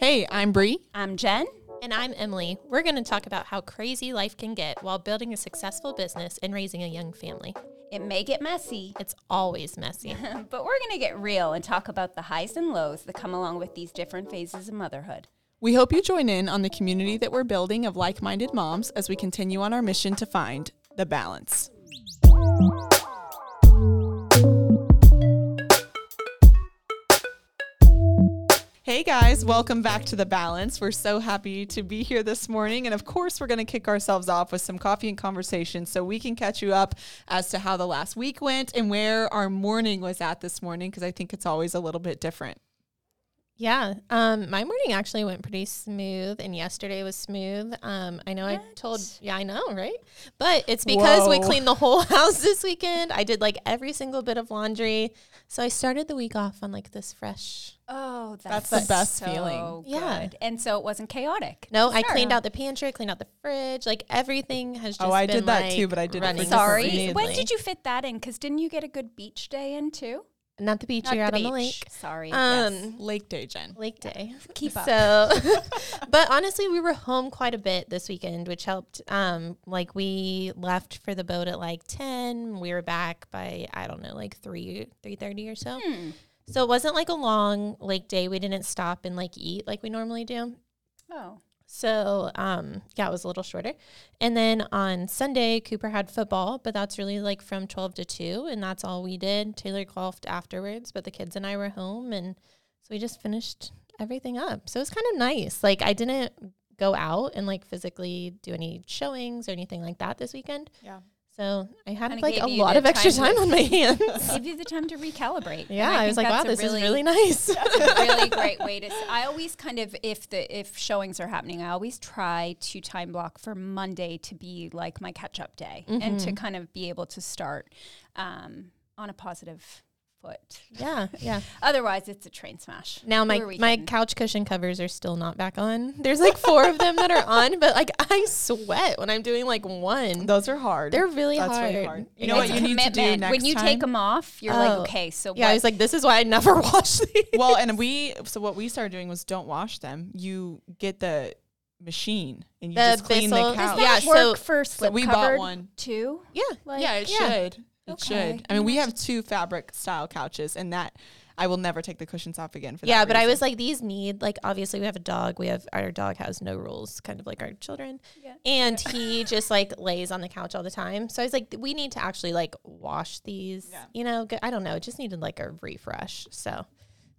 Hey, I'm Bree. I'm Jen. And I'm Emily. We're going to talk about how crazy life can get while building a successful business and raising a young family. It may get messy, It's always messy. but we're going to get real and talk about the highs and lows that come along with these different phases of motherhood. We hope you join in on the community that we're building of like minded moms as we continue on our mission to find the balance. Hey guys, welcome back to The Balance. We're so happy to be here this morning. And of course, we're going to kick ourselves off with some coffee and conversation so we can catch you up as to how the last week went and where our morning was at this morning, because I think it's always a little bit different. Yeah. Um, my morning actually went pretty smooth, and yesterday was smooth. Um, I know I told, yeah, I know, right? But it's because we cleaned the whole house this weekend. I did like every single bit of laundry. So I started the week off on like this fresh. Oh, That's the best feeling. so Yeah. good. And so it wasn't chaotic. No, to I cleaned out the pantry, cleaned out the fridge, like everything has just Oh, I been, did that like, too, but I did it for running different Sorry. reasons. When did you fit that in? Because didn't you get a good beach day in too? Not the beach, Not you're out on the lake. Sorry. Um, yes. Lake Day, Jen. Lake Day. Keep up. So, but honestly, we were home quite a bit this weekend, which helped. Um, like we left for the boat at like ten. We were back by I don't know, like three three thirty or so. Hmm. So it wasn't like a long lake day. We didn't stop and like eat like we normally do. Oh. So, um, yeah, it was a little shorter. And then on Sunday, Cooper had football, but that's really like from 12 to 2, and that's all we did. Taylor golfed afterwards, but the kids and I were home, and so we just finished everything up. So it was kind of nice. Like, I didn't go out and like physically do any showings or anything like that this weekend. Yeah. So I had Kinda like a lot of extra time to- on my hands. Give you the time to recalibrate. Yeah, I, was like, wow, this is really nice. That's a really great way to. I always kind of, if the if showings are happening, I always try to time block for Monday to be like my catch up day, and Mm-hmm. to kind of be able to start um, on a positive foot. yeah, yeah. Otherwise, it's a train smash. Now my Who are we my couch cushion covers are still not back on. There's like four of them that are on, but like I sweat when I'm doing like one. Those are hard. They're really That's hard. really hard. You Yeah. know what you a need to do next when you time? take them off, you're like, Oh. okay, so yeah, what? I was like, this is why I never wash these. well, and we so what we started doing was don't wash them. You get the machine and you The just clean Bissell- the Does couch. that- Yeah, work so- for slip we bought one. too? yeah, Like, yeah, it yeah. should. It Okay. should. I mean, we have two fabric style couches, and that I will never take the cushions off again for that. yeah. But I was like, these need like obviously we have a dog. We have our dog has no rules, kind of like our children, Yeah. and he just like lays on the couch all the time. So I was like, we need to actually like wash these. Yeah. You know, I don't know. It just needed like a refresh. So.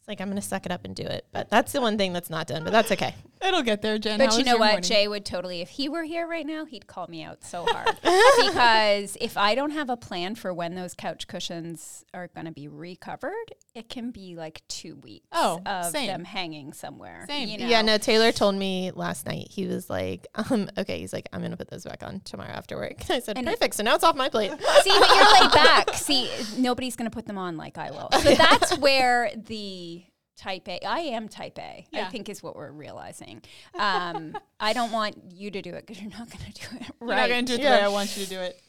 It's like I'm gonna suck it up and do it, but that's the one thing that's not done. But that's okay. it'll get there, Jen. But How you know what? morning? Jay would totally, if he were here right now, he'd call me out so hard. because if I don't have a plan for when those couch cushions are going to be recovered, it can be like two weeks Oh, of same. them hanging somewhere. Same. You know? Yeah, no, Taylor told me last night. He was like, um, okay, he's like, I'm gonna put those back on tomorrow after work. I said, And- perfect. So now it's off my plate. See, but you're laid back. See, nobody's going to put them on like I will. So that's where the type A, I am type A, I Yeah. think is what we're realizing. Um, I don't want you to do it because you're not going to do it You're right. not gonna do it the Yeah. way I want you to do it.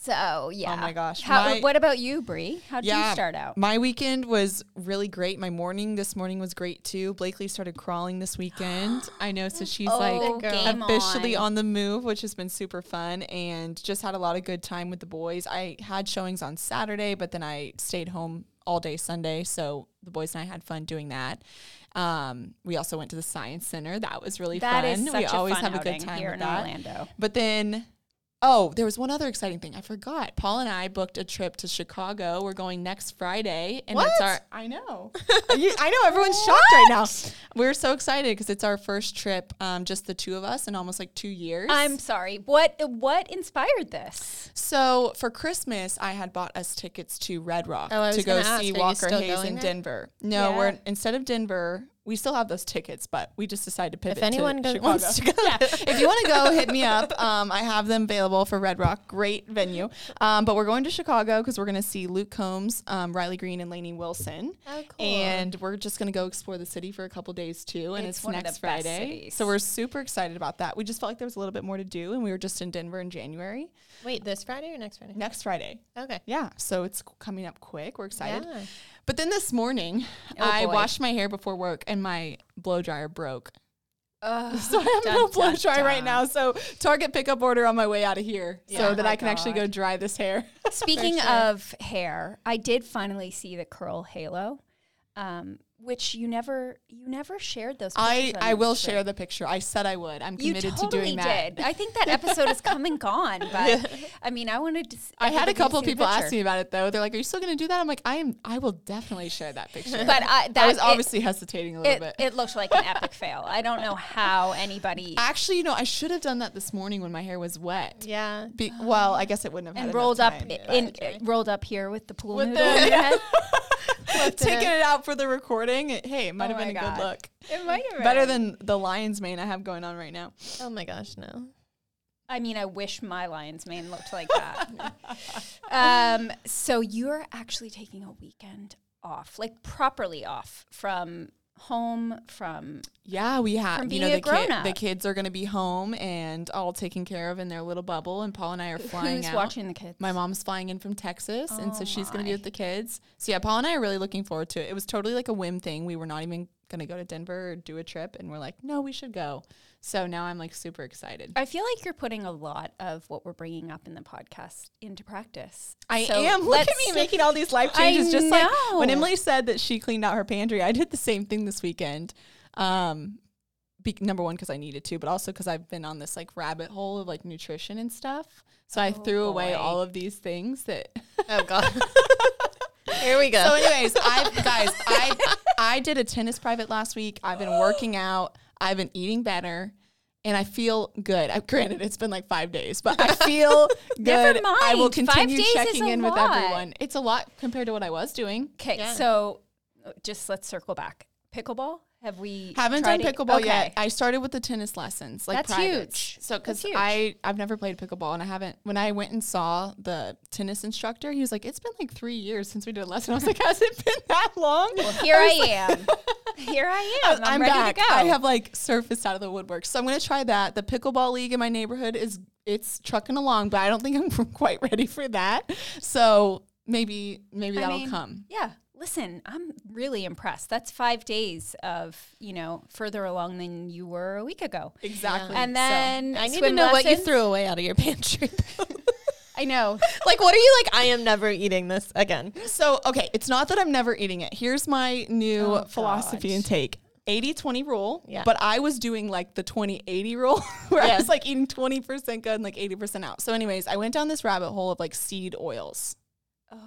So yeah. Oh my gosh. How, My- what about you, Bree? How did Yeah, you start out? My weekend was really great. My morning this morning was great too. Blakely started crawling this weekend. I know, so she's like oh, game officially on. on the move, which has been super fun and just had a lot of good time with the boys. I had showings on Saturday, but then I stayed home all day Sunday, so the boys and I had fun doing that. Um, we also went to the science center. That was really That fun. we always fun have a good time here with in that. Orlando. But then, oh, there was one other exciting thing. I forgot. Paul and I booked a trip to Chicago. We're going next Friday, and it's our. I know. You- I know everyone's shocked right now. We're so excited because it's our first trip, um, just the two of us, in almost like two years. I'm sorry. What what inspired this? so for Christmas, I had bought us tickets to Red Rock Oh, to go see Walker Hayes in there? Denver. No, Yeah. we're instead of Denver. We still have those tickets, but we just decided to pivot. If anyone to wants to go, yeah. if you want to go, hit me up. Um, I have them available for Red Rock. Great venue. Um, but we're going to Chicago because we're going to see Luke Combs, um, Riley Green, and Lainey Wilson. Oh, cool. And we're just going to go explore the city for a couple days too. And It's it's, one of the next Friday. So we're super excited about that. We just felt like there was a little bit more to do. And we were just in Denver in January. Wait, this Friday or next Friday? Next Friday. Okay. Yeah. So it's coming up quick. We're excited. Yeah. But then this morning, Oh, I boy. washed my hair before work and my blow dryer broke. Ugh, So I have dun, no blow dun, dryer right now. So Target pickup order on my way out of here Yeah. so that I can actually go dry this hair. Speaking sure. of hair, I did finally see the curl halo, um, which you never you never shared those. I, pictures on I will Instagram. share the picture. I said I would. I'm You committed totally to doing that. did. I think that episode is come and gone, but I mean, I wanted to. s- I had a couple of people ask me about it though. They're like, "Are you still going to do that?" I'm like, "I am. I will definitely share that picture." but I, that I was it- obviously hesitating a little it, bit. it looked like an epic fail. I don't know how anybody Actually, you know, I should have done that this morning when my hair was wet. Yeah. Be, well, I guess it wouldn't have and enough rolled up time to in rolled up here with the pool With noodle the- in your head. taking it out for the recording. Hey, it might Oh have been my a good look. It might have been Better than the lion's mane I have going on right now. Oh my gosh, no. I mean, I wish my lion's mane looked like that. um, so you're actually taking a weekend off, like properly off from home, from Yeah, we have. You know, the, kid, the kids are going to be home and all taken care of in their little bubble. And Paul and I are flying who's out. watching the kids. My mom's flying in from Texas, and so Oh she's going to be with the kids. So yeah, Paul and I are really looking forward to it. It was totally like a whim thing. We were not even going to go to Denver or do a trip, and we're like, no, we should go. So now I'm like super excited. I feel like you're putting a lot of what we're bringing up in the podcast into practice. I So am. Look at me making all these life I changes. Just like when. Emily said that she cleaned out her pantry, I did the same thing this weekend. Um, be, number one because I needed to, but also because I've been on this like rabbit hole of like nutrition and stuff. So I Oh, threw away all of these things that. Oh god. Here we go. so, anyways, I guys, I I did a tennis private last week. I've been working out. I've been eating better. And I feel good. I, granted, it's been like five days, but I feel Never good. I will mind. Five continue days is checking a in with lot. everyone. It's a lot compared to what I was doing. Okay, Yeah. so just let's circle back. Pickleball? Have we Haven't done pickleball Okay. yet. I started with the tennis lessons, like That's privates. huge. So because I I've never played pickleball and I haven't. When I went and saw the tennis instructor, he was like, "It's been like three years since we did a lesson." I was like, "Has it been that long?" Well, here I, am. Here I am. I'm, ready back. to go. I have like surfaced out of the woodwork, so I'm gonna try that. The pickleball league in my neighborhood is it's trucking along, but I don't think I'm quite ready for that. So maybe maybe I that'll mean, come. Yeah. Listen, I'm really impressed. That's five days of, you know, further along than you were a week ago. Exactly. And So- then I need to swim know what you threw away out of your pantry. I know. like, what are you like? I am never eating this again. So, okay, it's not that I'm never eating it. Here's my new Oh, philosophy and gosh. take. 80-20 rule. Yeah. But I was doing like the 20-80 rule where I was like eating 20% good and like 80% out. So anyways, I went down this rabbit hole of like seed oils. Oh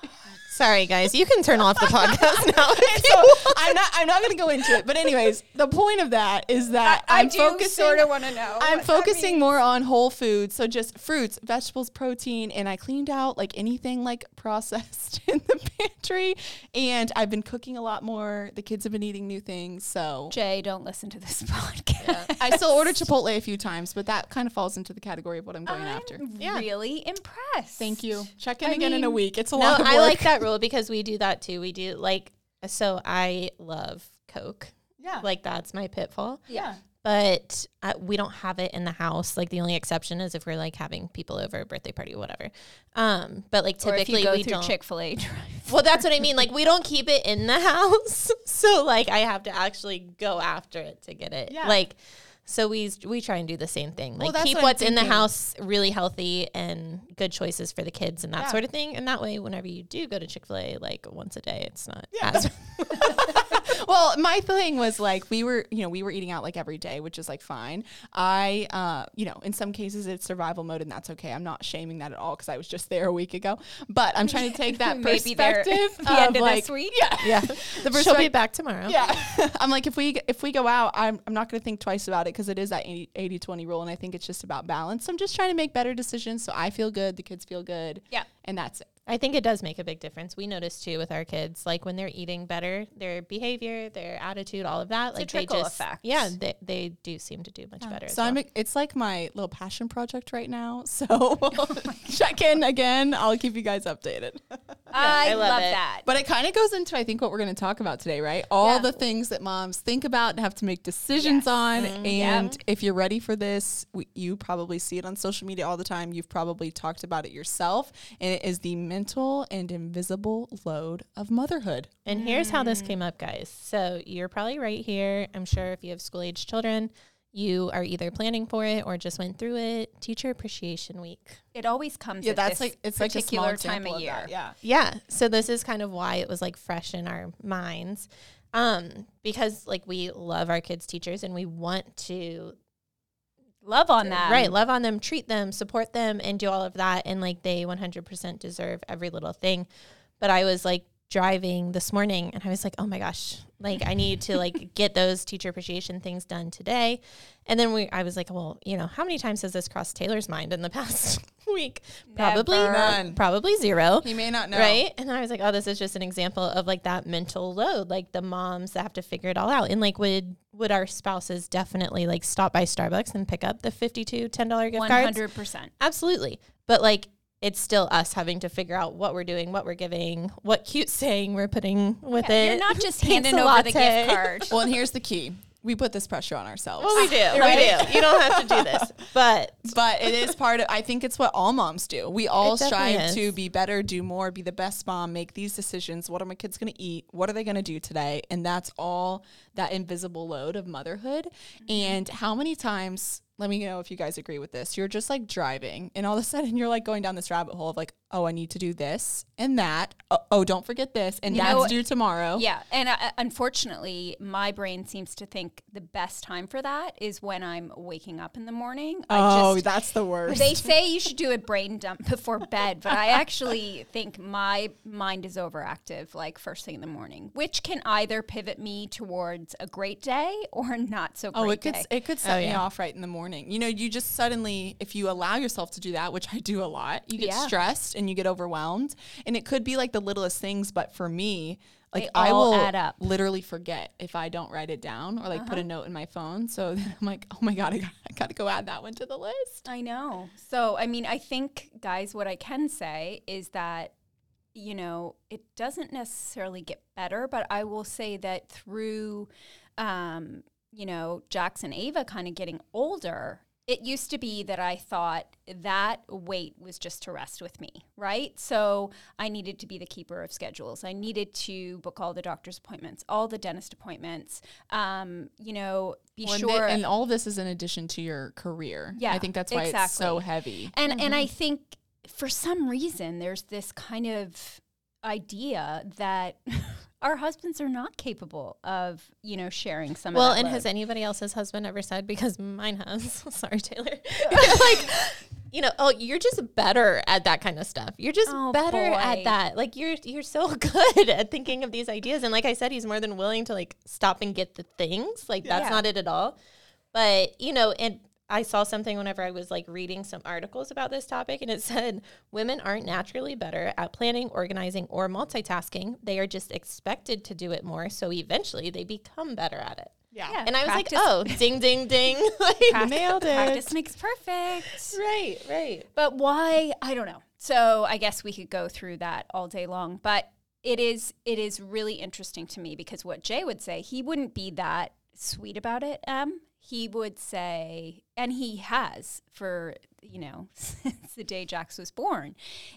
God. Sorry, guys. You can turn off the podcast now. And so I'm not I'm not gonna go into it. But anyways, the point of that is that I I'm do focusing sort of want to know. I'm focusing more on whole foods, so just fruits, vegetables, protein, and I cleaned out like anything like processed in the pantry. And I've been cooking a lot more. The kids have been eating new things, so Jay, don't listen to this podcast. I still ordered Chipotle a few times, but that kind of falls into the category of what I'm going after. I'm Yeah. really impressed. Thank you. Check in I again in a week. It's a No, lot work. I like that rule because we do that too. We do like so. I love Coke. Yeah. Like that's my pitfall. Yeah. But uh, we don't have it in the house. Like the only exception is if we're like having people over, a birthday party, or whatever. Um, but like typically we through don't. Chick Fil A. well, that's what I mean. Like we don't keep it in the house, so like I have to actually go after it to get it. Yeah. Like. So we we try and do the same thing, like that's keep what what's in the house really healthy and good choices for the kids and that Yeah. sort of thing. And that way, whenever you do go to Chick Fil A, like once a day, it's not Yeah. as well, my thing was like we were, you know, we were eating out like every day, which is like fine. I, uh, you know, in some cases it's survival mode, and that's okay. I'm not shaming that at all because I was just there a week ago. But I'm trying to take that Maybe perspective the end of of like, this week. yeah, yeah. the She'll be back tomorrow. Yeah, I'm like if we if we go out, I'm I'm not going to think twice about it because it is that 80 20 rule, and I think it's just about balance. So I'm just trying to make better decisions so I feel good, the kids feel good, Yeah. and that's it. I think it does make a big difference. We notice too with our kids, like when they're eating better, their behavior, their attitude, all of that, It's a like trickle they just, effect. yeah, they, they do seem to do much better. as So I'm well. it's like my little passion project right now. So Oh check in again. I'll keep you guys updated. I, I love love, that. But it kind of goes into I think what we're going to talk about today, right? All Yeah. the things that moms think about and have to make decisions Yes. on. Mhm. And Yeah. if you're ready for this, we, you probably see it on social media all the time. You've probably talked about it yourself, and it is the mental and invisible load of motherhood. And here's how this came up, guys. So you're probably right here. I'm sure if you have school age children, you are either planning for it or just went through it. Teacher Appreciation Week. It always comes. Yeah, at that's this like it's like a small particular time of year. that, Yeah. Yeah. So this is kind of why it was like fresh in our minds. Um, because like we love our kids' teachers and we want to Love on them. right love on them treat them support them and do all of that and like they 100% deserve every little thing but i was like driving this morning and i was like oh my gosh like i need to like get those teacher appreciation things done today and then we i was like well you know how many times has this crossed taylor's mind in the past week probably Never. None. probably zero He may not know. Right. And I was like, oh, this is just an example of like that mental load, like the moms that have to figure it all out. And like, would would our spouses definitely like stop by Starbucks and pick up the 52 $10 gift One cards? hundred percent. Absolutely. But like, it's still us having to figure out what we're doing, what we're giving, what cute saying we're putting with it. You're not just handing a over the gift card. Well, and here's the key. We put this pressure on ourselves. Well, we do. Right? We do. You don't have to do this. But but it is part of i think it's what all moms do we all strive is. to be better do more be the best mom make these decisions what are my kids going to eat what are they going to do today and that's all that invisible load of motherhood mm-hmm. and how many times let me know if you guys agree with this. You're just like driving and all of a sudden you're like going down this rabbit hole of like oh i need to do this and that oh, oh don't forget this and You that's know- due tomorrow Yeah, and uh, unfortunately, my brain seems to think the best time for that is when I'm waking up in the morning. I oh just, that's the worst they say you should do a brain dump before bed, but I actually think my mind is overactive like first thing in the morning, which can either pivot me towards a great day or not so great Oh, it could day. it could set Oh, me off right in the morning. You know, you just suddenly, if you allow yourself to do that, which I do a lot, you get Yeah. stressed and you get overwhelmed. And it could be like the littlest things, but for me, like I will add up. literally forget if I don't write it down or like put a note in my phone. So I'm like, oh my god, I got, I got to go add that one to the list. I know. So, I mean, I think, guys, what I can say is that, you know, it doesn't necessarily get better, but I will say that through, um, you know, and Ava kind of getting older, it used to be that I thought that weight was just to rest with me, right? So I needed to be the keeper of schedules. I needed to book all the doctor's appointments, all the dentist appointments. Um, you know, be Well, sure. and all this is in addition to your career. Yeah, I think that's why it's so heavy. And and I think for some reason there's this kind of idea that our husbands are not capable of, you know, sharing some well, of that and load. has anybody else's husband ever said? Because mine has. Sorry, Taylor. like, you know, oh, you're just better at that kind of stuff. You're just Oh, better boy. at that. Like, you're you're so good at thinking of these ideas. And like I said, he's more than willing to like stop and get the things. Like that's Yeah. not it at all. But you know, and I saw something whenever I was like reading some articles about this topic, and it said women aren't naturally better at planning, organizing, or multitasking. They are just expected to do it more. So eventually, they become better at it. Yeah, And I was practice- like, oh, ding, ding, ding. like, prac- nailed it. Practice makes perfect. Right, right. But why? I don't know. So I guess we could go through that all day long. But it is it is really interesting to me because what Jay would say, he wouldn't be that sweet about it. Um, he would say, and he has for you know since the day Jax was born,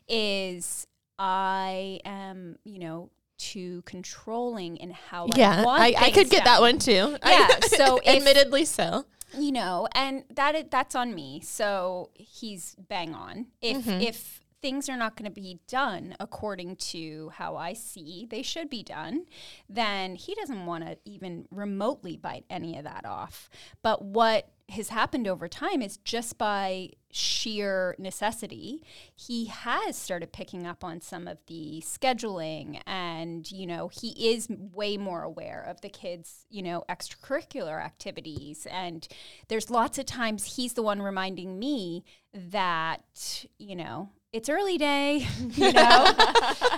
is I am you know too controlling in how I Yeah, want I, I could get that one too. Yeah, so if- admittedly so. you know and that that's on me so he's bang on if Mm-hmm. if things are not going to be done according to how i see they should be done then he doesn't want to even remotely bite any of that off. But what has happened over time is just by sheer necessity he has started picking up on some of the scheduling and you know he is way more aware of the kids you know extracurricular activities. And there's lots of times he's the one reminding me that you know it's early day you know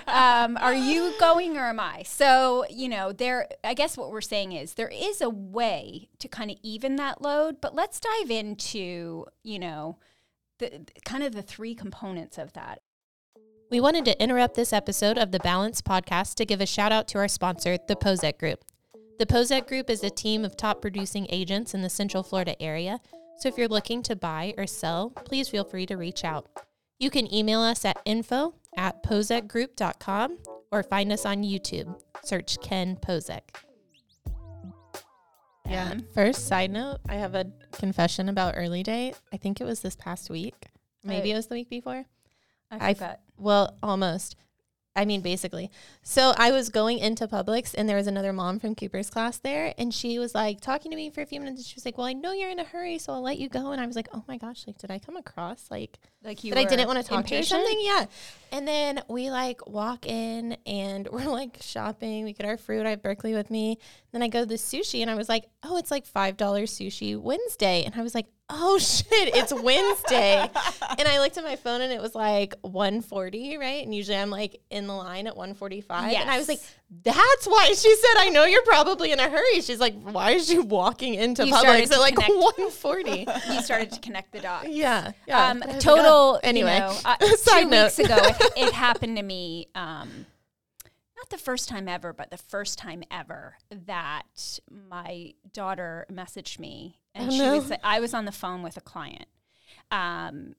um, are you going or am i so you know there i guess what we're saying is there is a way to kind of even that load but let's dive into you know the kind of the three components of that We wanted to interrupt this episode of the Balance podcast to give a shout out to our sponsor, the Pozek Group. The Pozek Group is a team of top producing agents in the Central Florida area. So if you're looking to buy or sell, please feel free to reach out. You can email us at info at pozekgroup.com or find us on YouTube. Search Ken Pozek. Yeah. Em? First side note, I have a confession about early date. I think it was this past week. Maybe I- it was the week before. I I forgot. Well, almost. I mean, basically. So I was going into Publix and there was another mom from Cooper's class there. And she was like talking to me for a few minutes. And she was like, Well, I know you're in a hurry, so I'll let you go. And I was like, Oh my gosh, like, did I come across like like you that I didn't want to talk to or something? Yeah. And then we like walk in and we're like shopping. We get our fruit. I have Berkeley with me. Then I go to the sushi and I was like, Oh, it's like $5 sushi Wednesday. And I was like, Oh shit, it's Wednesday. and I looked at my phone and it was like 140, right? And usually I'm like in the line at 145. And I was like, Yes. That's why she said, I know you're probably in a hurry. She's like, why is she walking into You to at like connect. 140? you started to connect the dots. yeah. Yeah. Um, was like, total. oh. Anyway, you know, uh, two note. weeks ago, it, it happened to me. Um, not the first time ever, but the first time ever that my daughter messaged me, and Oh, she no. was. I was on the phone with a client, um,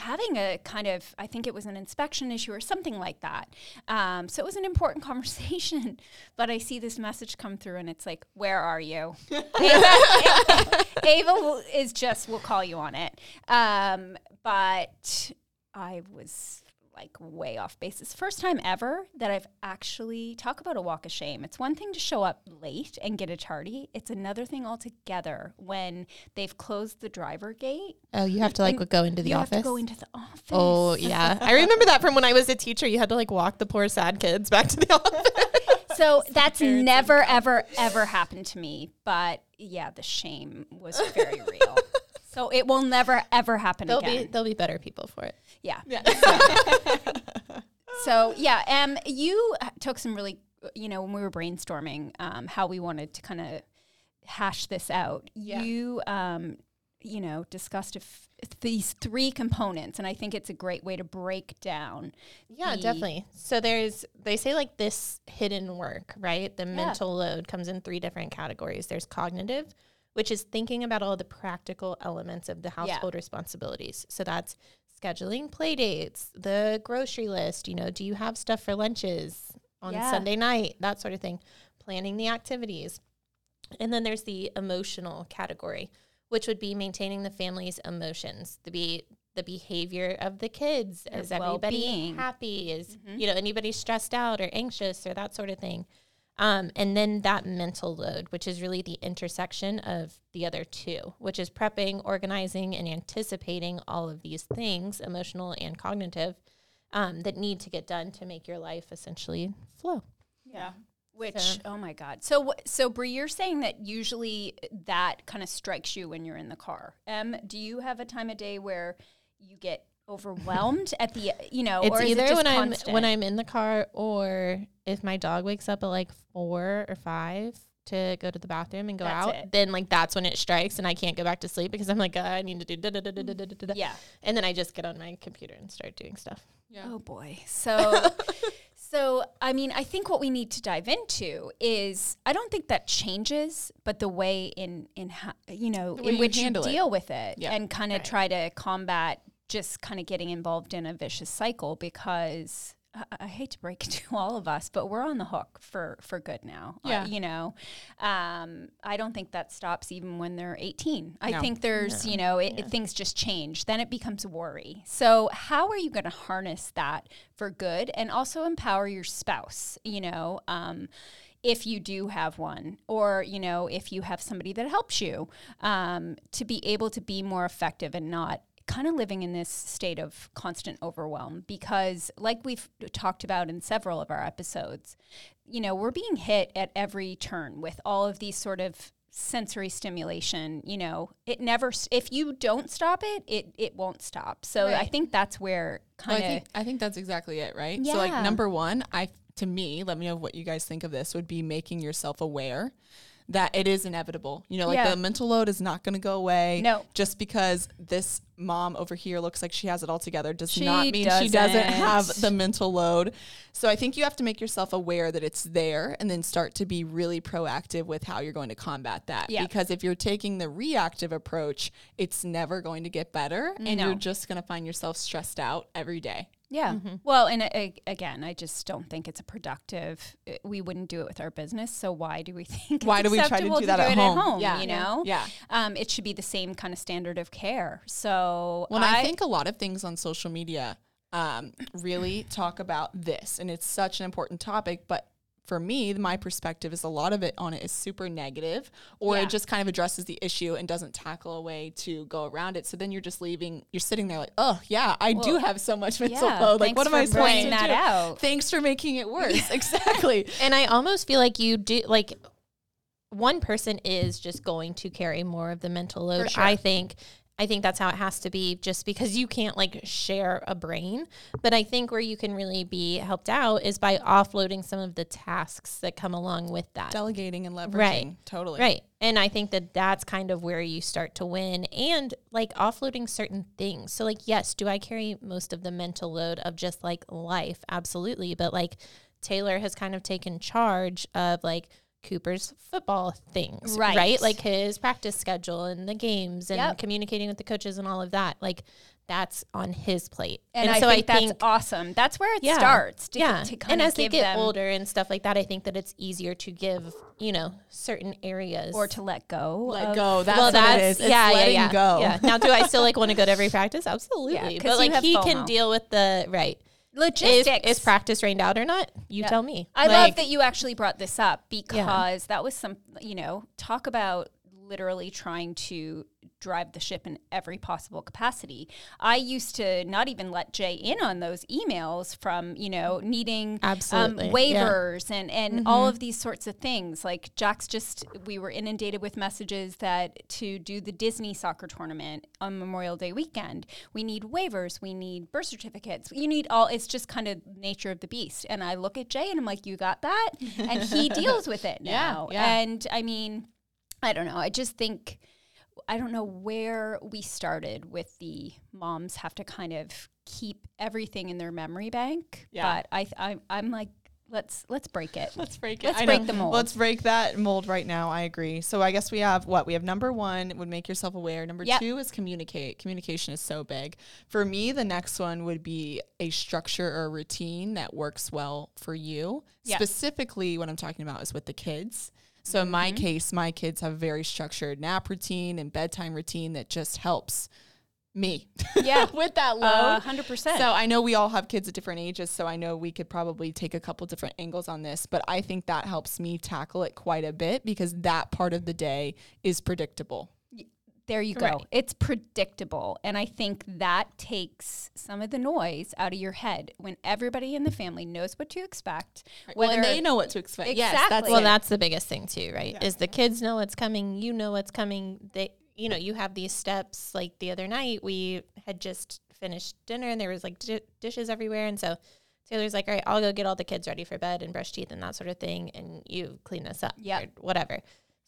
having a kind of. I think it was an inspection issue or something like that. Um, so it was an important conversation. But I see this message come through, and it's like, "Where are you?" Ava, Ava will, is just we'll call you on it. Um, but I was like way off base. It's the first time ever that I've actually talk about a walk of shame. It's one thing to show up late and get a tardy. It's another thing altogether when they've closed the driver gate. Oh, you have to like go into the you office. have to go into the office. oh yeah, I remember that from when I was a teacher. You had to like walk the poor sad kids back to the office. So that's never, ever, ever happened to me. But yeah, the shame was very real. So it will never, ever happen there'll again. be there'll be better people for it. yeah. Yeah. So yeah, um, you took some really, you know, when we were brainstorming um, how we wanted to kind of hash this out. Yeah. You, um, you know, discussed if these three components, and I think it's a great way to break down. Yeah, definitely. So there's they say like this hidden work, right? The mental load comes in three different categories. There's cognitive, which is thinking about all the practical elements of the household responsibilities. So that's scheduling play dates, the grocery list, you know, do you have stuff for lunches on Yeah. Sunday night, that sort of thing, planning the activities. And then there's the emotional category, which would be maintaining the family's emotions, the be the behavior of the kids. Their is everybody well-being. happy? Is Mhm. you know anybody stressed out or anxious or that sort of thing? Um, and then that mental load, which is really the intersection of the other two, which is prepping, organizing, and anticipating all of these things, emotional and cognitive, um, that need to get done to make your life essentially flow. Yeah. Which So- oh my god! So so Bree, you're saying that usually that kind of strikes you when you're in the car. Um, do you have a time of day where you get overwhelmed at the you know it's either it when constant? i'm when i'm in the car or if my dog wakes up at like four or five to go to the bathroom and go that's out it. then like that's when it strikes and i can't go back to sleep because i'm like uh, i need to do da da da da da da da yeah and then i just get on my computer and start doing stuff yeah. oh boy so so i mean i think what we need to dive into is i don't think that changes but the way in in how you know in which you, you deal it. with it yeah. and kind of right. try to combat just kind of getting involved in a vicious cycle because I, I hate to break it to all of us, but we're on the hook for for good now. Uh, Yeah. you know, um, I don't think that stops even when they're 18. I No. think there's, you know, it, it- things just change. Then it becomes worry. So how are you going to harness that for good and also empower your spouse? You know, um, if you do have one, or you know, if you have somebody that helps you um, to be able to be more effective and not kind of living in this state of constant overwhelm because like we've talked about in several of our episodes you know we're being hit at every turn with all of these sort of sensory stimulation you know it never if you don't stop it it it won't stop so i think that's where Well, kind I of think I think that's exactly it, right? yeah. So like number one, I to me, let me know what you guys think of this. Would be making yourself aware that it is inevitable. You know, like Yeah. the mental load is not going to go away. No. just because this mom over here looks like she has it all together does She not mean she doesn't have doesn't. the mental load. So I think you have to make yourself aware that it's there and then start to be really proactive with how you're going to combat that. Yeah. Because if you're taking the reactive approach, it's never going to get better and No. you're just going to find yourself stressed out every day. Yeah. Well, and uh, again, I just don't think it's a productive. uh, We wouldn't do it with our business, so why do we think? Why it's do we try to do that at it home? Yeah. You know. Yeah. Um, it should be the same kind of standard of care. So Well, I, think a lot of things on social media um, really talk about this, and it's such an important topic. But for me, my perspective is a lot of it on it is super negative, or Yeah. it just kind of addresses the issue and doesn't tackle a way to go around it. So then you're just leaving. You're sitting there like, oh yeah, I do have so much mental yeah, load. Like, what am I supposed to pointing that do? out. Thanks for making it worse. exactly. And I almost feel like you do like one person is just going to carry more of the mental load. sure. I think I think that's how it has to be just because you can't like share a brain. But I think where you can really be helped out is by offloading some of the tasks that come along with that. Delegating and leveraging. Right. Totally. Right. And I think that that's kind of where you start to win and like offloading certain things. So, like, yes, do I carry most of the mental load of just like life? Absolutely. But like, Taylor has kind of taken charge of like Cooper's football things, Right. right? Like his practice schedule and the games and Yep. communicating with the coaches and all of that. Like, that's on his plate. and, I, think that's awesome. That's where it Yeah. starts. To, yeah. To and as they get them, older and stuff like that, I think that it's easier to give, you know, certain areas or to let go. Let of- go. That's well, what that's it is. It's yeah, yeah, letting yeah, go. yeah. Now, do I still like want to go to every practice? Absolutely, 'cause but like have he can deal with the right. Is, Logistics. is practice rained out or not? You Yeah. tell me. I Like, love that you actually brought this up because that was some, you know, talk about literally trying to drive the ship in every possible capacity. I used to not even let Jay in on those emails from, you know, needing Absolutely, um, yeah. Mm-hmm. waivers and, and all of these sorts of things. Like Jack's just, we were inundated with messages that to do the Disney soccer tournament on Memorial Day weekend, we need waivers, we need birth certificates, you need all, it's just kind of nature of the beast. And I look at Jay and I'm like, you got that? And he deals with it Yeah, now. yeah. And I mean, I don't know. I just think I don't know where we started with the moms have to kind of keep everything in their memory bank. Yeah. But I, I I'm like let's let's break it. Let's break it. Let's I break know. the mold. Let's break that mold right now. I agree. So I guess we have what we have. Number one would make yourself aware. Number Yep. two is communicate. Communication is so big. For me, the next one would be a structure or a routine that works well for you. Yeah. Specifically, what I'm talking about is with the kids. So in my case, my kids have a very structured nap routine and bedtime routine that just helps me Yeah. with that load. Uh, 100%. So I know we all have kids at different ages, so I know we could probably take a couple different angles on this, but I think that helps me tackle it quite a bit because that part of the day is predictable. There you go. Right. It's predictable. And I think that takes some of the noise out of your head when everybody in the family knows what to expect. Well, and they know what to expect. Yes, that's Well, it. that's the biggest thing too, right? Is the kids know what's coming, you know what's coming. They, you know, you have these steps. Like the other night, we had just finished dinner and there was like di- dishes everywhere, and so Taylor's like, "All right, I'll go get all the kids ready for bed and brush teeth and that sort of thing, and you clean this up, Yep. or whatever."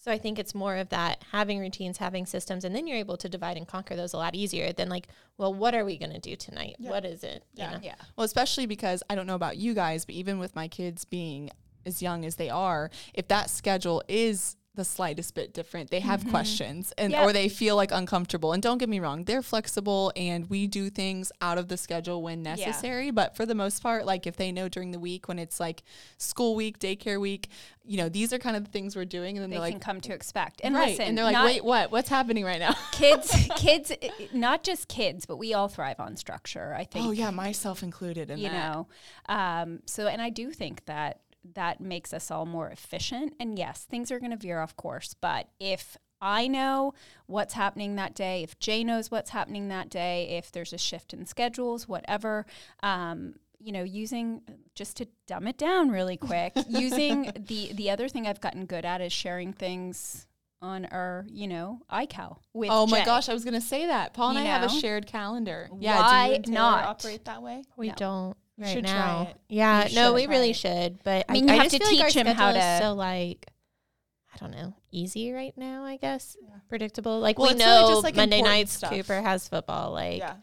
So I think it's more of that having routines, having systems, and then you're able to divide and conquer those a lot easier than like, well, what are we going to do tonight? What is it? You Yeah. know? yeah. Well, especially because I don't know about you guys, but even with my kids being as young as they are, if that schedule is the slightest bit different, they have questions and Yeah. or they feel like uncomfortable. And don't get me wrong, they're flexible and we do things out of the schedule when necessary. But for the most part, like if they know during the week when it's like school week, daycare week, you know, these are kind of the things we're doing. And then They they're can like, come to expect. And right. listen, and they're like, wait, what? What's happening right now? kids kids not just kids but we all thrive on structure i think oh yeah, myself included in you that. know um, so and i do think that that makes us all more efficient and yes things are going to veer off course but if I know what's happening that day. If Jay knows what's happening that day, if there's a shift in schedules, whatever, um, you know, using just to dumb it down really quick, using the the other thing I've gotten good at is sharing things on our, you know, iCal with Oh my Jay. gosh, I was gonna say that. Paul and You I have a shared calendar. Yeah, do Why you not? operate that way? We No. don't right should try now. it. Yeah, You no, we really it. should. But I mean, you have to feel like teach him how to- So like, I don't know, easy right now, I guess. Predictable. Like Well, we it's really know just, like, Monday nights stuff. Cooper has football. Like yeah.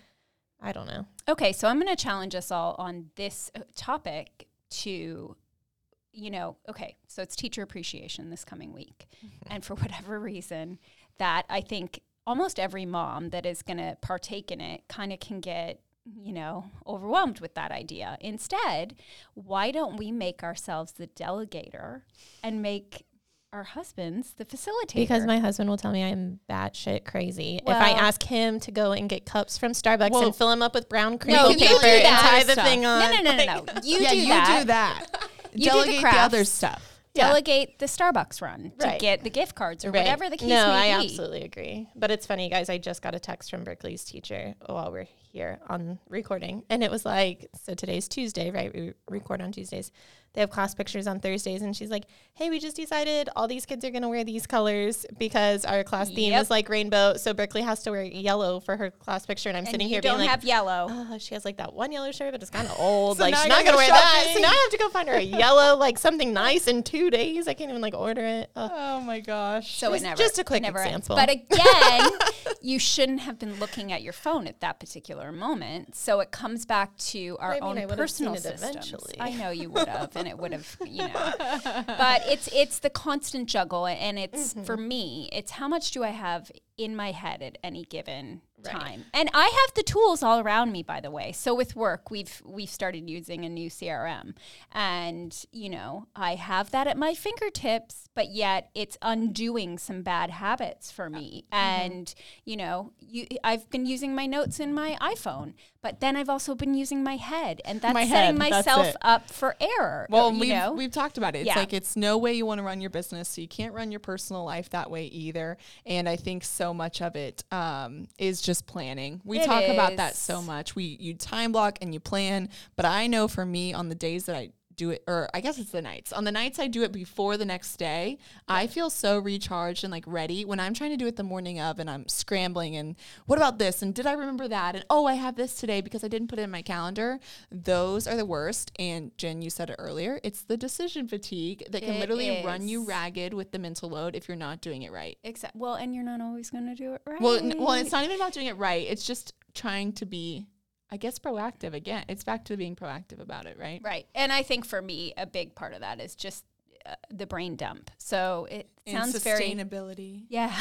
I don't know. Okay, so I'm going to challenge us all on this uh, topic to, you know, okay, so it's teacher appreciation this coming week. and for whatever reason, that I think almost every mom that is going to partake in it kind of can get, you know, overwhelmed with that idea. Instead, why don't we make ourselves the delegator and make our husbands the facilitator? Because my husband will tell me I'm batshit crazy if I ask him to go and get cups from Starbucks Well- and fill them up with brown No, crinkle you do paper and tie the stuff. thing on. no, no, no, no, no. You yeah, do you that. do that. You do the Delegate the, other stuff. Yeah. Delegate the Starbucks run to Right. get the gift cards or Right. whatever the case is. no, may I be. absolutely agree. But it's funny, guys. I just got a text from Berkeley's teacher while we're here on recording, and it was like, so today's Tuesday, right? We record on Tuesdays. They have class pictures on Thursdays, and she's like, "Hey, we just decided all these kids are gonna wear these colors because our class theme Yep. is like rainbow. So Berkeley has to wear yellow for her class picture." And I'm And sitting here don't being like, have yellow. Oh, she has like that one yellow shirt, but it's kind of old. So like she's not gonna go wear that. So now I have to go find her a yellow, like something nice in two days. I can't even like order it. Ugh. Oh my gosh. So Just- it never just a quick never ends. example. But again, you shouldn't have been looking at your phone at that particular moment. So it comes back to our I mean, own personal systems. eventually. I know you would have, and it would have, you know. But it's it's the constant juggle, and it's for Mm-hmm. me, it's how much do I have in my head at any given Right. time, and I have the tools all around me. By the way, so with work, we've we've started using a new CRM, and you know I have that at my fingertips, but yet it's undoing some bad habits for me. Mm-hmm. And you know, you I've been using my notes in my iPhone, but then I've also been using my head, and that's My setting head, myself it. up for error. Well, you we've know? we've talked about it. It's Yeah. like it's no way you want to run your business, so you can't run your personal life that way either. And I think so much of it um, is just planning. We It talk about that so much. We you time block and you plan, but I know for me on the days that I do it or I guess it's the nights. On the nights I do it before the next day, I feel so recharged and like ready. When I'm trying to do it the morning of and I'm scrambling and what about this and did I remember that and oh I have this today because I didn't put it in my calendar. Those are the worst. And Jen, you said it earlier. It's the decision fatigue that can It literally run you ragged with the mental load if you're not doing it right. Exact. Well, and you're not always going to do it right. Well, n- well, it's not even about doing it right. It's just trying to be, I guess, proactive again. It's back to being proactive about it, right? right. And I think for me, a big part of that is just uh, the brain dump. So it sounds very sustainability. Yeah.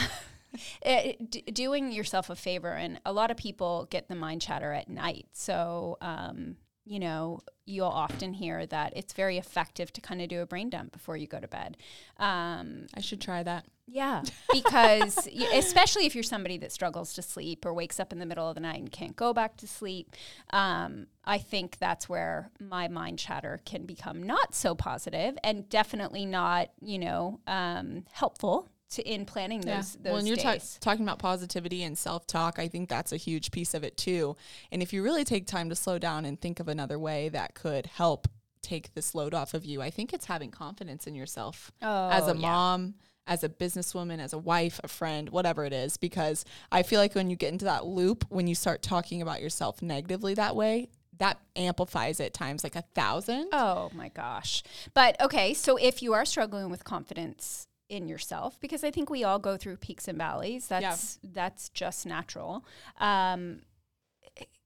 It- d- doing yourself a favor, and a lot of people get the mind chatter at night. So, um, you know, you'll often hear that it's very effective to kind of do a brain dump before you go to bed. Um, I should try that. Yeah, because especially if you're somebody that struggles to sleep or wakes up in the middle of the night and can't go back to sleep, um, I think that's where my mind chatter can become not so positive and definitely not, you know, um, helpful to in planning those those well, and you're ta- talking about positivity and self talk. I think that's a huge piece of it too. And if you really take time to slow down and think of another way that could help take this load off of you, I think it's having confidence in yourself as Oh, a yeah. mom. As a businesswoman, as a wife, a friend, whatever it is, because I feel like when you get into that loop, when you start talking about yourself negatively that way, that amplifies it times like a thousand. Oh my gosh. But okay, so if you are struggling with confidence in yourself, because I think we all go through peaks and valleys, that's that's just natural. Um,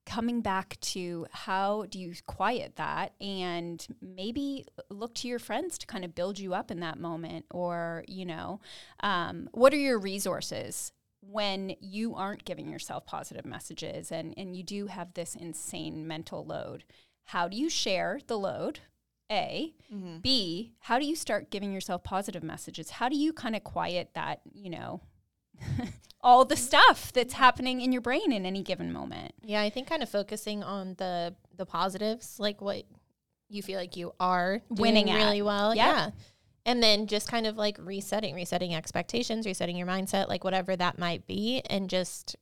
coming back to how do you quiet that and maybe look to your friends to kind of build you up in that moment or you know um, what are your resources when you aren't giving yourself positive messages and, and you do have this insane mental load? How do you share the load? A. Mm-hmm. b. How do you start giving yourself positive messages? How do you kind of quiet that you know all the stuff that's happening in your brain in any given moment Yeah, I think kind of focusing on the the positives, like what you feel like you are Winning at. really well. Yeah. Yeah. And then just kind of like resetting, resetting expectations, resetting your mindset, like whatever that might be, and just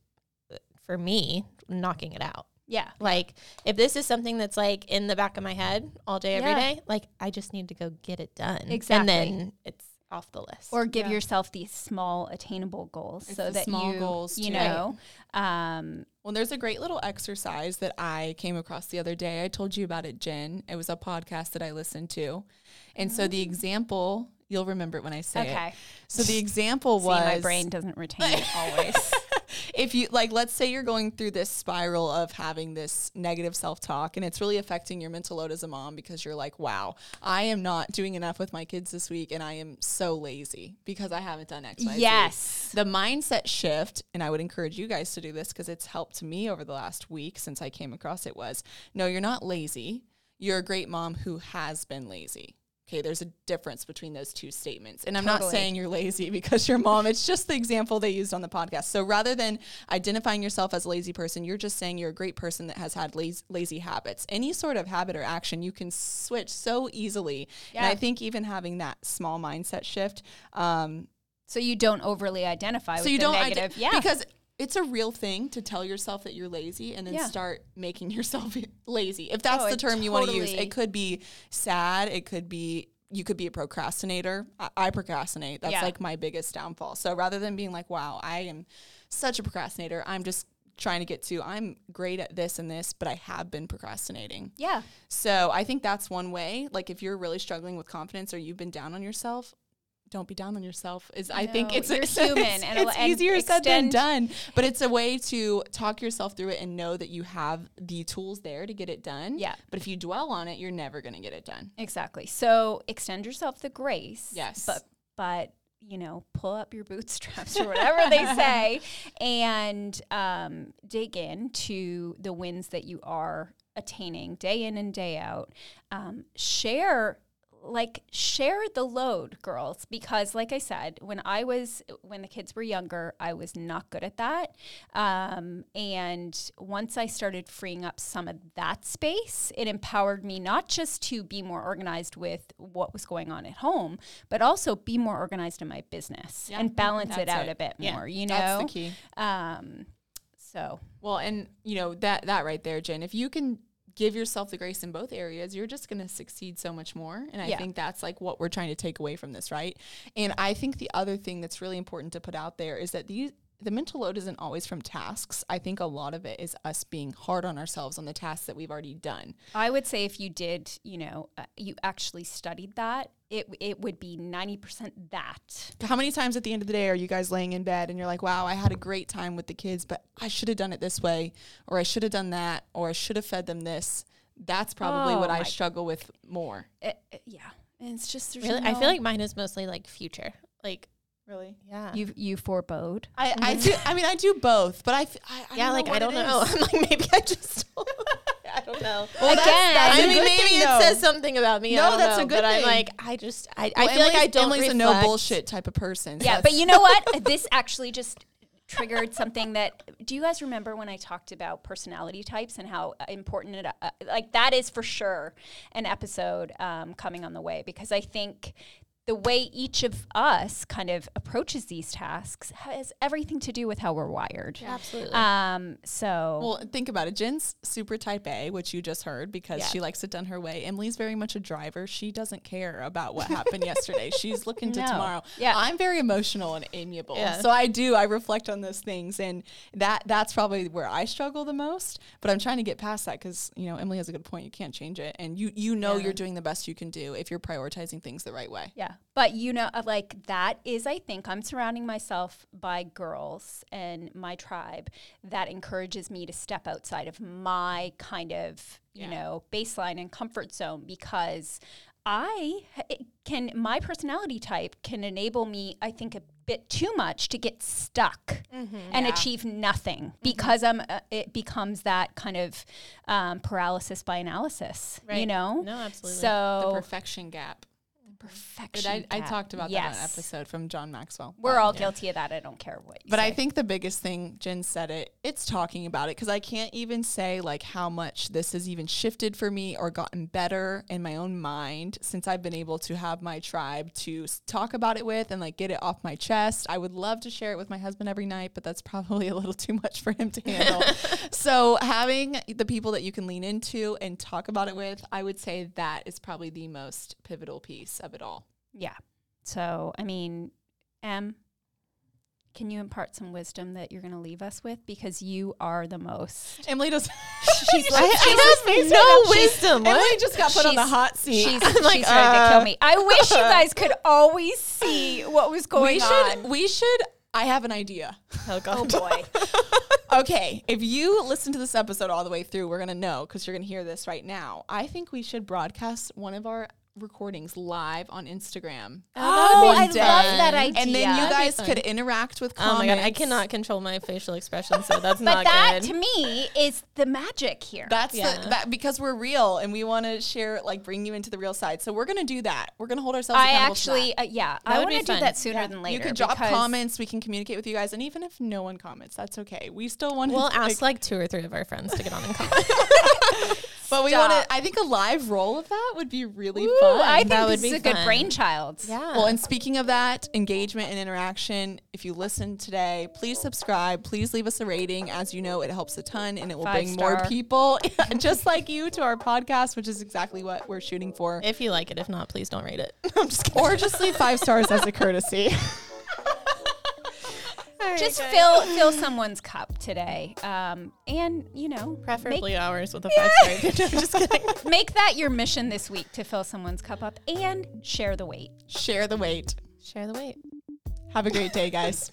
uh, for me, knocking it out. yeah Like if this is something that's like in the back of my head all day, every day, Yeah. like I just need to go get it done. Exactly. And then it's off the list. or give Yeah. yourself these small attainable goals It's so that small you goals, you too. know um Well, there's a great little exercise that I came across the other day. I told you about it, Jen. It was a podcast that I listened to. And so the example You'll remember it when I say it. Okay. So the example See, was my brain doesn't retain it always. if you like let's say you're going through this spiral of having this negative self-talk and it's really affecting your mental load as a mom because you're like wow i am not doing enough with my kids this week and i am so lazy because i haven't done x Y, Z." yes. the mindset shift and i would encourage you guys to do this because it's helped me over the last week since i came across it was no you're not lazy you're a great mom who has been lazy Okay, there's a difference between those two statements. And I'm not saying you're lazy because you're mom. It's just the example they used on the podcast. So rather than identifying yourself as a lazy person, you're just saying you're a great person that has had lazy, lazy habits. Any sort of habit or action you can switch so easily. And Yeah. I think even having that small mindset shift, um, So you don't overly identify so with you the don't ide- yeah. because it's a real thing to tell yourself that you're lazy and then Yeah. start making yourself lazy. If that's Oh, the term you want to use, it could be sad. It could be you could be a procrastinator. I, I procrastinate. That's Yeah. like my biggest downfall. So rather than being like, "Wow, I am such a procrastinator," I'm just trying to get to I'm great at this and this, but I have been procrastinating. yeah. So I think that's one way. Like if you're really struggling with confidence or you've been down on yourself, don't be down on yourself. Is I think it's you're human It's, and- it's and easier said than done, but it's a way to talk yourself through it and know that you have the tools there to get it done. Yeah. But if you dwell on it, you're never going to get it done. Exactly. So extend yourself the grace. Yes. But but you know, pull up your bootstraps or whatever they say, and um, dig into the wins that you are attaining day in and day out. Um, share like share the load girls because like i said when i was when the kids were younger i was not good at that um, and once i started freeing up some of that space it empowered me not just to be more organized with what was going on at home but also be more organized in my business Yeah, and balance it out it. a bit Yeah, more you know That's the key. um, so Well, and you know that that right there, Jen. If you can give yourself the grace in both areas, you're just going to succeed so much more. And I Yeah. think that's like what we're trying to take away from this, right? And I think the other thing that's really important to put out there is that these the mental load isn't always from tasks. I think a lot of it is us being hard on ourselves on the tasks that we've already done. I would say if you did, you know, uh, you actually studied that, it it would be ninety percent that. How many times at the end of the day are you guys laying in bed and you're like, wow, I had a great time with the kids, but I should have done it this way, or I should have done that, or I should have fed them this? That's probably Oh what I struggle with more. It- it- yeah, and it's just there's Really, I feel like mine is mostly like future. Like, Really? yeah, you you forebode. I, I do. I mean, I do both, but I, f- I, I yeah. Like, I don't know. I'm like, maybe I just. I don't know. Well, Again, that's a I mean, maybe thing, it though. says something about me. No, I don't that's a good But I'm like, I just, I, Well, I feel like I Emily's- don't Emily's a no bullshit type of person. so Yeah, but you know what? this actually just triggered something that. Do you guys remember when I talked about personality types and how important it? Uh, like that is for sure an episode um, coming on the way because I think. The way each of us kind of approaches these tasks has everything to do with how we're wired. Absolutely. Um, so Well, think about it. Jen's super type A, which you just heard because Yeah. she likes it done her way. Emily's very much a driver. She doesn't care about what happened yesterday. She's looking to No. tomorrow. Yeah. I'm very emotional and amiable. Yeah. So I do. I reflect on those things, and that that's probably where I struggle the most. But I'm trying to get past that because you know Emily has a good point. You can't change it, and you you know Yeah. you're doing the best you can do if you're prioritizing things the right way. Yeah. But you know, uh, like that is, I think, I'm surrounding myself by girls and my tribe that encourages me to step outside of my kind of, you Yeah. know, baseline and comfort zone because I can, my personality type can enable me, I think, a bit too much to get stuck and Yeah. achieve nothing because I'm, uh, it becomes that kind of um, paralysis by analysis, you know? no, absolutely. The So, perfection gap. Perfection. I, I talked about yes. that episode from John Maxwell. We're all yeah. guilty of that. I don't care what you But I think the biggest thing, Jen said it, it's talking about it because I can't even say like how much this has even shifted for me or gotten better in my own mind since I've been able to have my tribe to talk about it with and like get it off my chest. I would love to share it with my husband every night, but that's probably a little too much for him to handle. so having the people that you can lean into and talk about it with, I would say that is probably the most pivotal piece of it all. yeah. So I mean, M, can you impart some wisdom that you're going to leave us with? Because you are the most. Emily does. She's like, I, she's, I have no wisdom. Emily What? just got put on the hot seat. she's, I'm like, she's ready to uh, kill me. I wish you guys could always see what was going we should. on. We should. I have an idea. Oh Oh boy. Okay, if you listen to this episode all the way through, we're gonna know because you're gonna hear this right now. I think we should broadcast one of our recordings live on Instagram. Oh, One I day. love that idea. And then you guys could interact with Oh my god, I cannot control my facial expression, so that's But not that good. to me is the magic here. That's Yeah. the, that because we're real and we want to share, like, bring you into the real side. So we're gonna do that. We're gonna hold ourselves. I accountable to that. actually, uh, yeah, I would want to do that sooner Yeah. than later. You could drop comments. We can communicate with you guys, and even if no one comments, that's okay. We still want. To We'll to, ask like two or three of our friends to get on and comment. but we want to. I think a live roll of that would be really Ooh, fun. I think That this would is be a good brainchild. yeah. Well, and speaking of that, engagement and interaction, if you listen today, please subscribe. Please leave us a rating. As you know, it helps a ton and it will Five bring more people just like you to our podcast, which is exactly what we're shooting for. if you like it, if not, please don't rate it. I'm just kidding. Or just leave five stars as a courtesy. Just fill fill someone's cup today, um, and you know, preferably ours with a five star. I'm just kidding. make, make that your mission this week to fill someone's cup up and share the weight. Share the weight. Share the weight. Have a great day, guys.